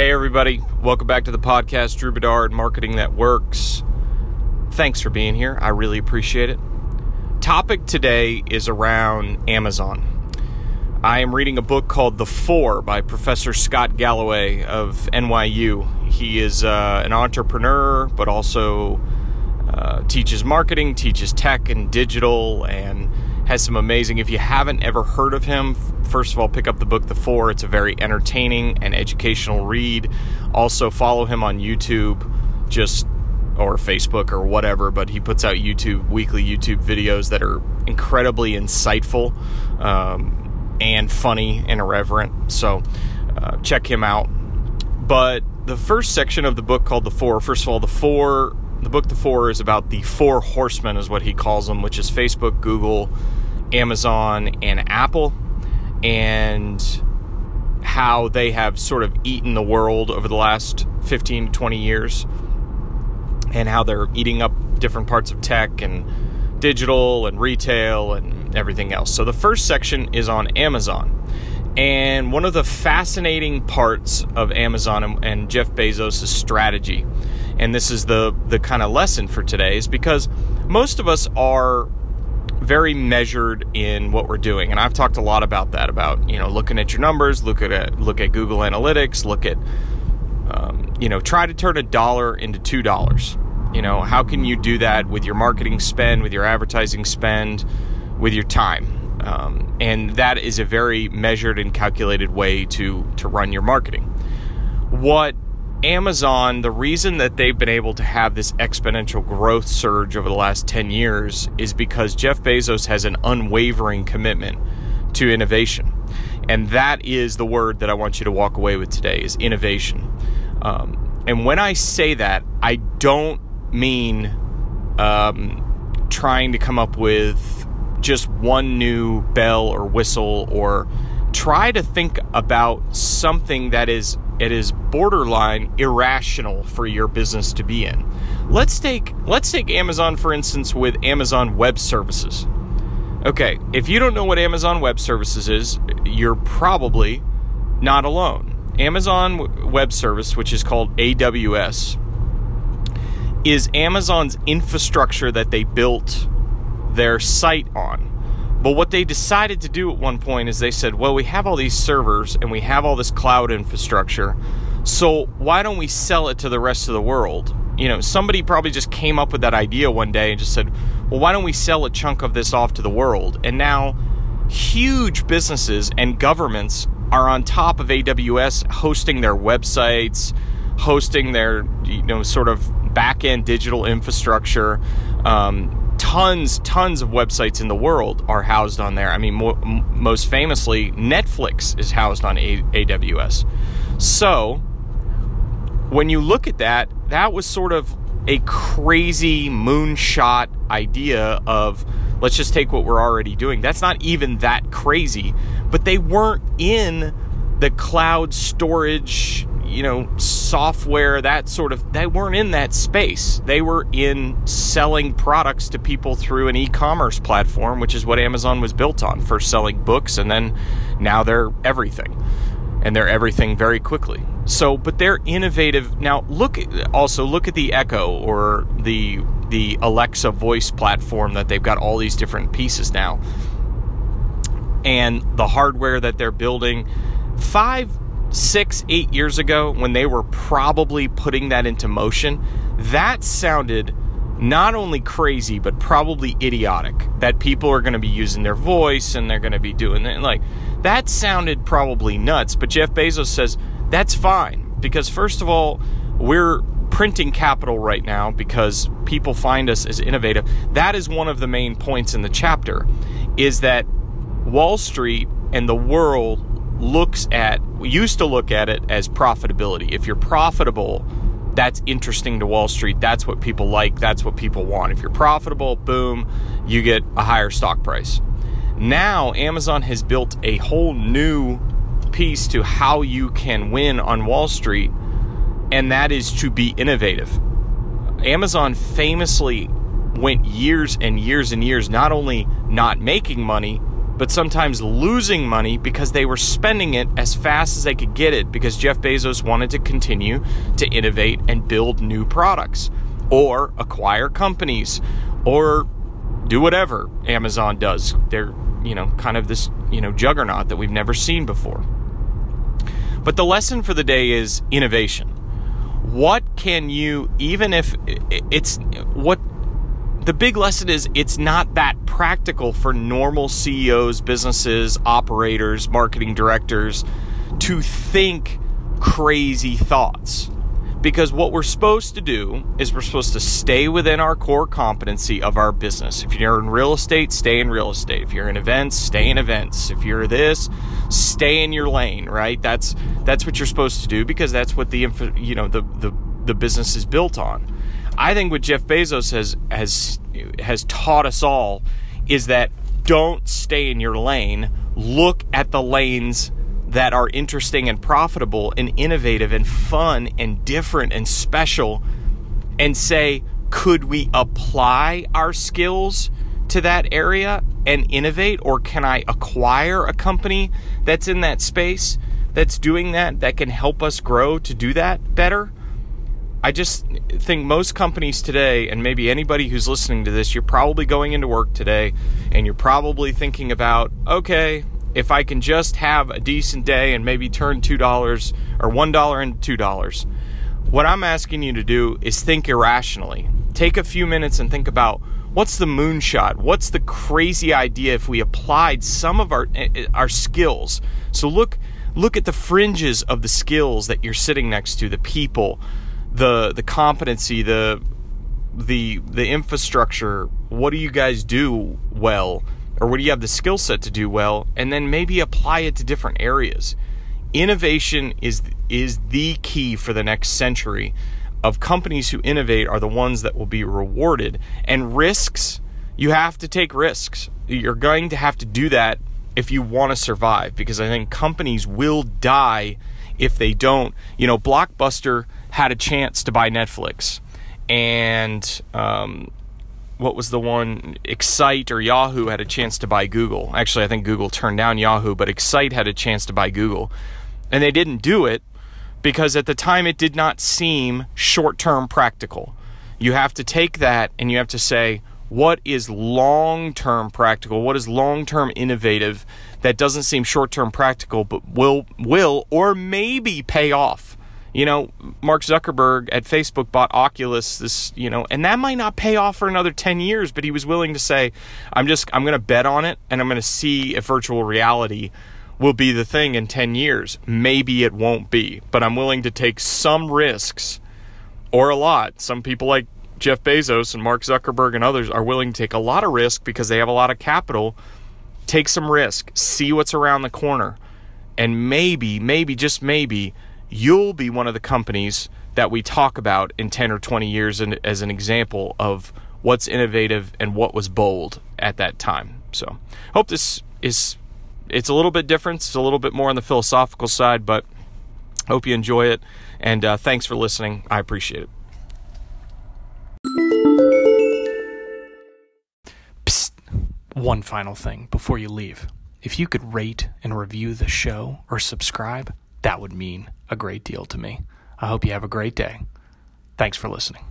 Hey, everybody. Welcome back to the podcast, Drew Bedard Marketing That Works. Thanks for being here. I really appreciate it. Topic today is around Amazon. I am reading a book called The Four by Professor Scott Galloway of NYU. He is uh, an entrepreneur, but also uh, teaches marketing, teaches tech and digital, and has some amazing. If you haven't ever heard of him, first of all, pick up the book The Four. It's a very entertaining and educational read. Also, follow him on YouTube, just or Facebook or whatever. But he puts out YouTube weekly YouTube videos that are incredibly insightful um, and funny and irreverent. So uh, check him out. But the first section of the book called The Four. First of all, the four. The book The Four is about the four horsemen, is what he calls them, which is Facebook, Google, Amazon and Apple and how they have sort of eaten the world over the last 15 to 20 years and how they're eating up different parts of tech and digital and retail and everything else. So the first section is on Amazon. And one of the fascinating parts of Amazon and, and Jeff Bezos' strategy, and this is the, the kind of lesson for today, is because most of us are very measured in what we're doing. And I've talked a lot about that, about, you know, looking at your numbers, look at, look at Google Analytics, look at, um, you know, try to turn a dollar into $2. You know, how can you do that with your marketing spend, with your advertising spend, with your time? Um, and that is a very measured and calculated way to, to run your marketing. What Amazon, the reason that they've been able to have this exponential growth surge over the last 10 years is because Jeff Bezos has an unwavering commitment to innovation. And that is the word that I want you to walk away with today is innovation. Um, and when I say that, I don't mean um, trying to come up with just one new bell or whistle or try to think about something that is it is borderline irrational for your business to be in. Let's take let's take Amazon for instance with Amazon Web Services. Okay, if you don't know what Amazon Web Services is, you're probably not alone. Amazon Web Service, which is called AWS, is Amazon's infrastructure that they built their site on. But what they decided to do at one point is they said, well, we have all these servers and we have all this cloud infrastructure. So why don't we sell it to the rest of the world? You know, somebody probably just came up with that idea one day and just said, well, why don't we sell a chunk of this off to the world? And now huge businesses and governments are on top of AWS hosting their websites, hosting their, you know, sort of back end digital infrastructure. Um, tons, tons of websites in the world are housed on there. I mean, mo- most famously, Netflix is housed on A- AWS. So, when you look at that, that was sort of a crazy moonshot idea of let's just take what we're already doing. That's not even that crazy, but they weren't in the cloud storage you know, software, that sort of, they weren't in that space. They were in selling products to people through an e commerce platform, which is what Amazon was built on. First selling books, and then now they're everything. And they're everything very quickly. So, but they're innovative. Now, look also look at the Echo or the the Alexa voice platform that they've got all these different pieces now. And the hardware that they're building. Five six, eight years ago, when they were probably putting that into motion, that sounded not only crazy, but probably idiotic. That people are going to be using their voice and they're going to be doing it. Like, that sounded probably nuts. But Jeff Bezos says that's fine because, first of all, we're printing capital right now because people find us as innovative. That is one of the main points in the chapter is that Wall Street and the world looks at used to look at it as profitability. If you're profitable, that's interesting to Wall Street. That's what people like. That's what people want. If you're profitable, boom, you get a higher stock price. Now, Amazon has built a whole new piece to how you can win on Wall Street, and that is to be innovative. Amazon famously went years and years and years not only not making money, but sometimes losing money because they were spending it as fast as they could get it because Jeff Bezos wanted to continue to innovate and build new products or acquire companies or do whatever Amazon does. They're, you know, kind of this, you know, juggernaut that we've never seen before. But the lesson for the day is innovation. What can you, even if it's the big lesson is it's not that practical for normal CEOs, businesses, operators, marketing directors to think crazy thoughts. Because what we're supposed to do is we're supposed to stay within our core competency of our business. If you're in real estate, stay in real estate. If you're in events, stay in events. If you're this, stay in your lane, right? That's that's what you're supposed to do because that's what the you know the the the business is built on. I think what Jeff Bezos has has has taught us all is that don't stay in your lane. Look at the lanes that are interesting and profitable and innovative and fun and different and special and say, could we apply our skills to that area and innovate? Or can I acquire a company that's in that space that's doing that, that can help us grow to do that better? I just think most companies today, and maybe anybody who's listening to this, you're probably going into work today and you're probably thinking about, okay, if I can just have a decent day and maybe turn $2 or $1 into $2. What I'm asking you to do is think irrationally. Take a few minutes and think about what's the moonshot? What's the crazy idea if we applied some of our eh, eh, our skills? So look look at the fringes of the skills that you're sitting next to, the people, the the competency, the the the infrastructure. What do you guys do well? or what do you have the skill set to do well and then maybe apply it to different areas innovation is is the key for the next century of companies who innovate are the ones that will be rewarded and risks you have to take risks you're going to have to do that if you want to survive because i think companies will die if they don't you know blockbuster had a chance to buy netflix and um, what was the one Excite or Yahoo had a chance to buy Google. Actually, I think Google turned down Yahoo, but Excite had a chance to buy Google. And they didn't do it because at the time it did not seem short-term practical. You have to take that and you have to say what is long-term practical? What is long-term innovative that doesn't seem short-term practical but will will or maybe pay off? You know, Mark Zuckerberg at Facebook bought Oculus this, you know, and that might not pay off for another 10 years, but he was willing to say, I'm just, I'm going to bet on it and I'm going to see if virtual reality will be the thing in 10 years. Maybe it won't be, but I'm willing to take some risks or a lot. Some people like Jeff Bezos and Mark Zuckerberg and others are willing to take a lot of risk because they have a lot of capital. Take some risk, see what's around the corner, and maybe, maybe, just maybe, you'll be one of the companies that we talk about in 10 or 20 years as an example of what's innovative and what was bold at that time. So, hope this is it's a little bit different. It's a little bit more on the philosophical side, but hope you enjoy it. And uh, thanks for listening. I appreciate it. Psst. One final thing before you leave. If you could rate and review the show or subscribe, that would mean a great deal to me. I hope you have a great day. Thanks for listening.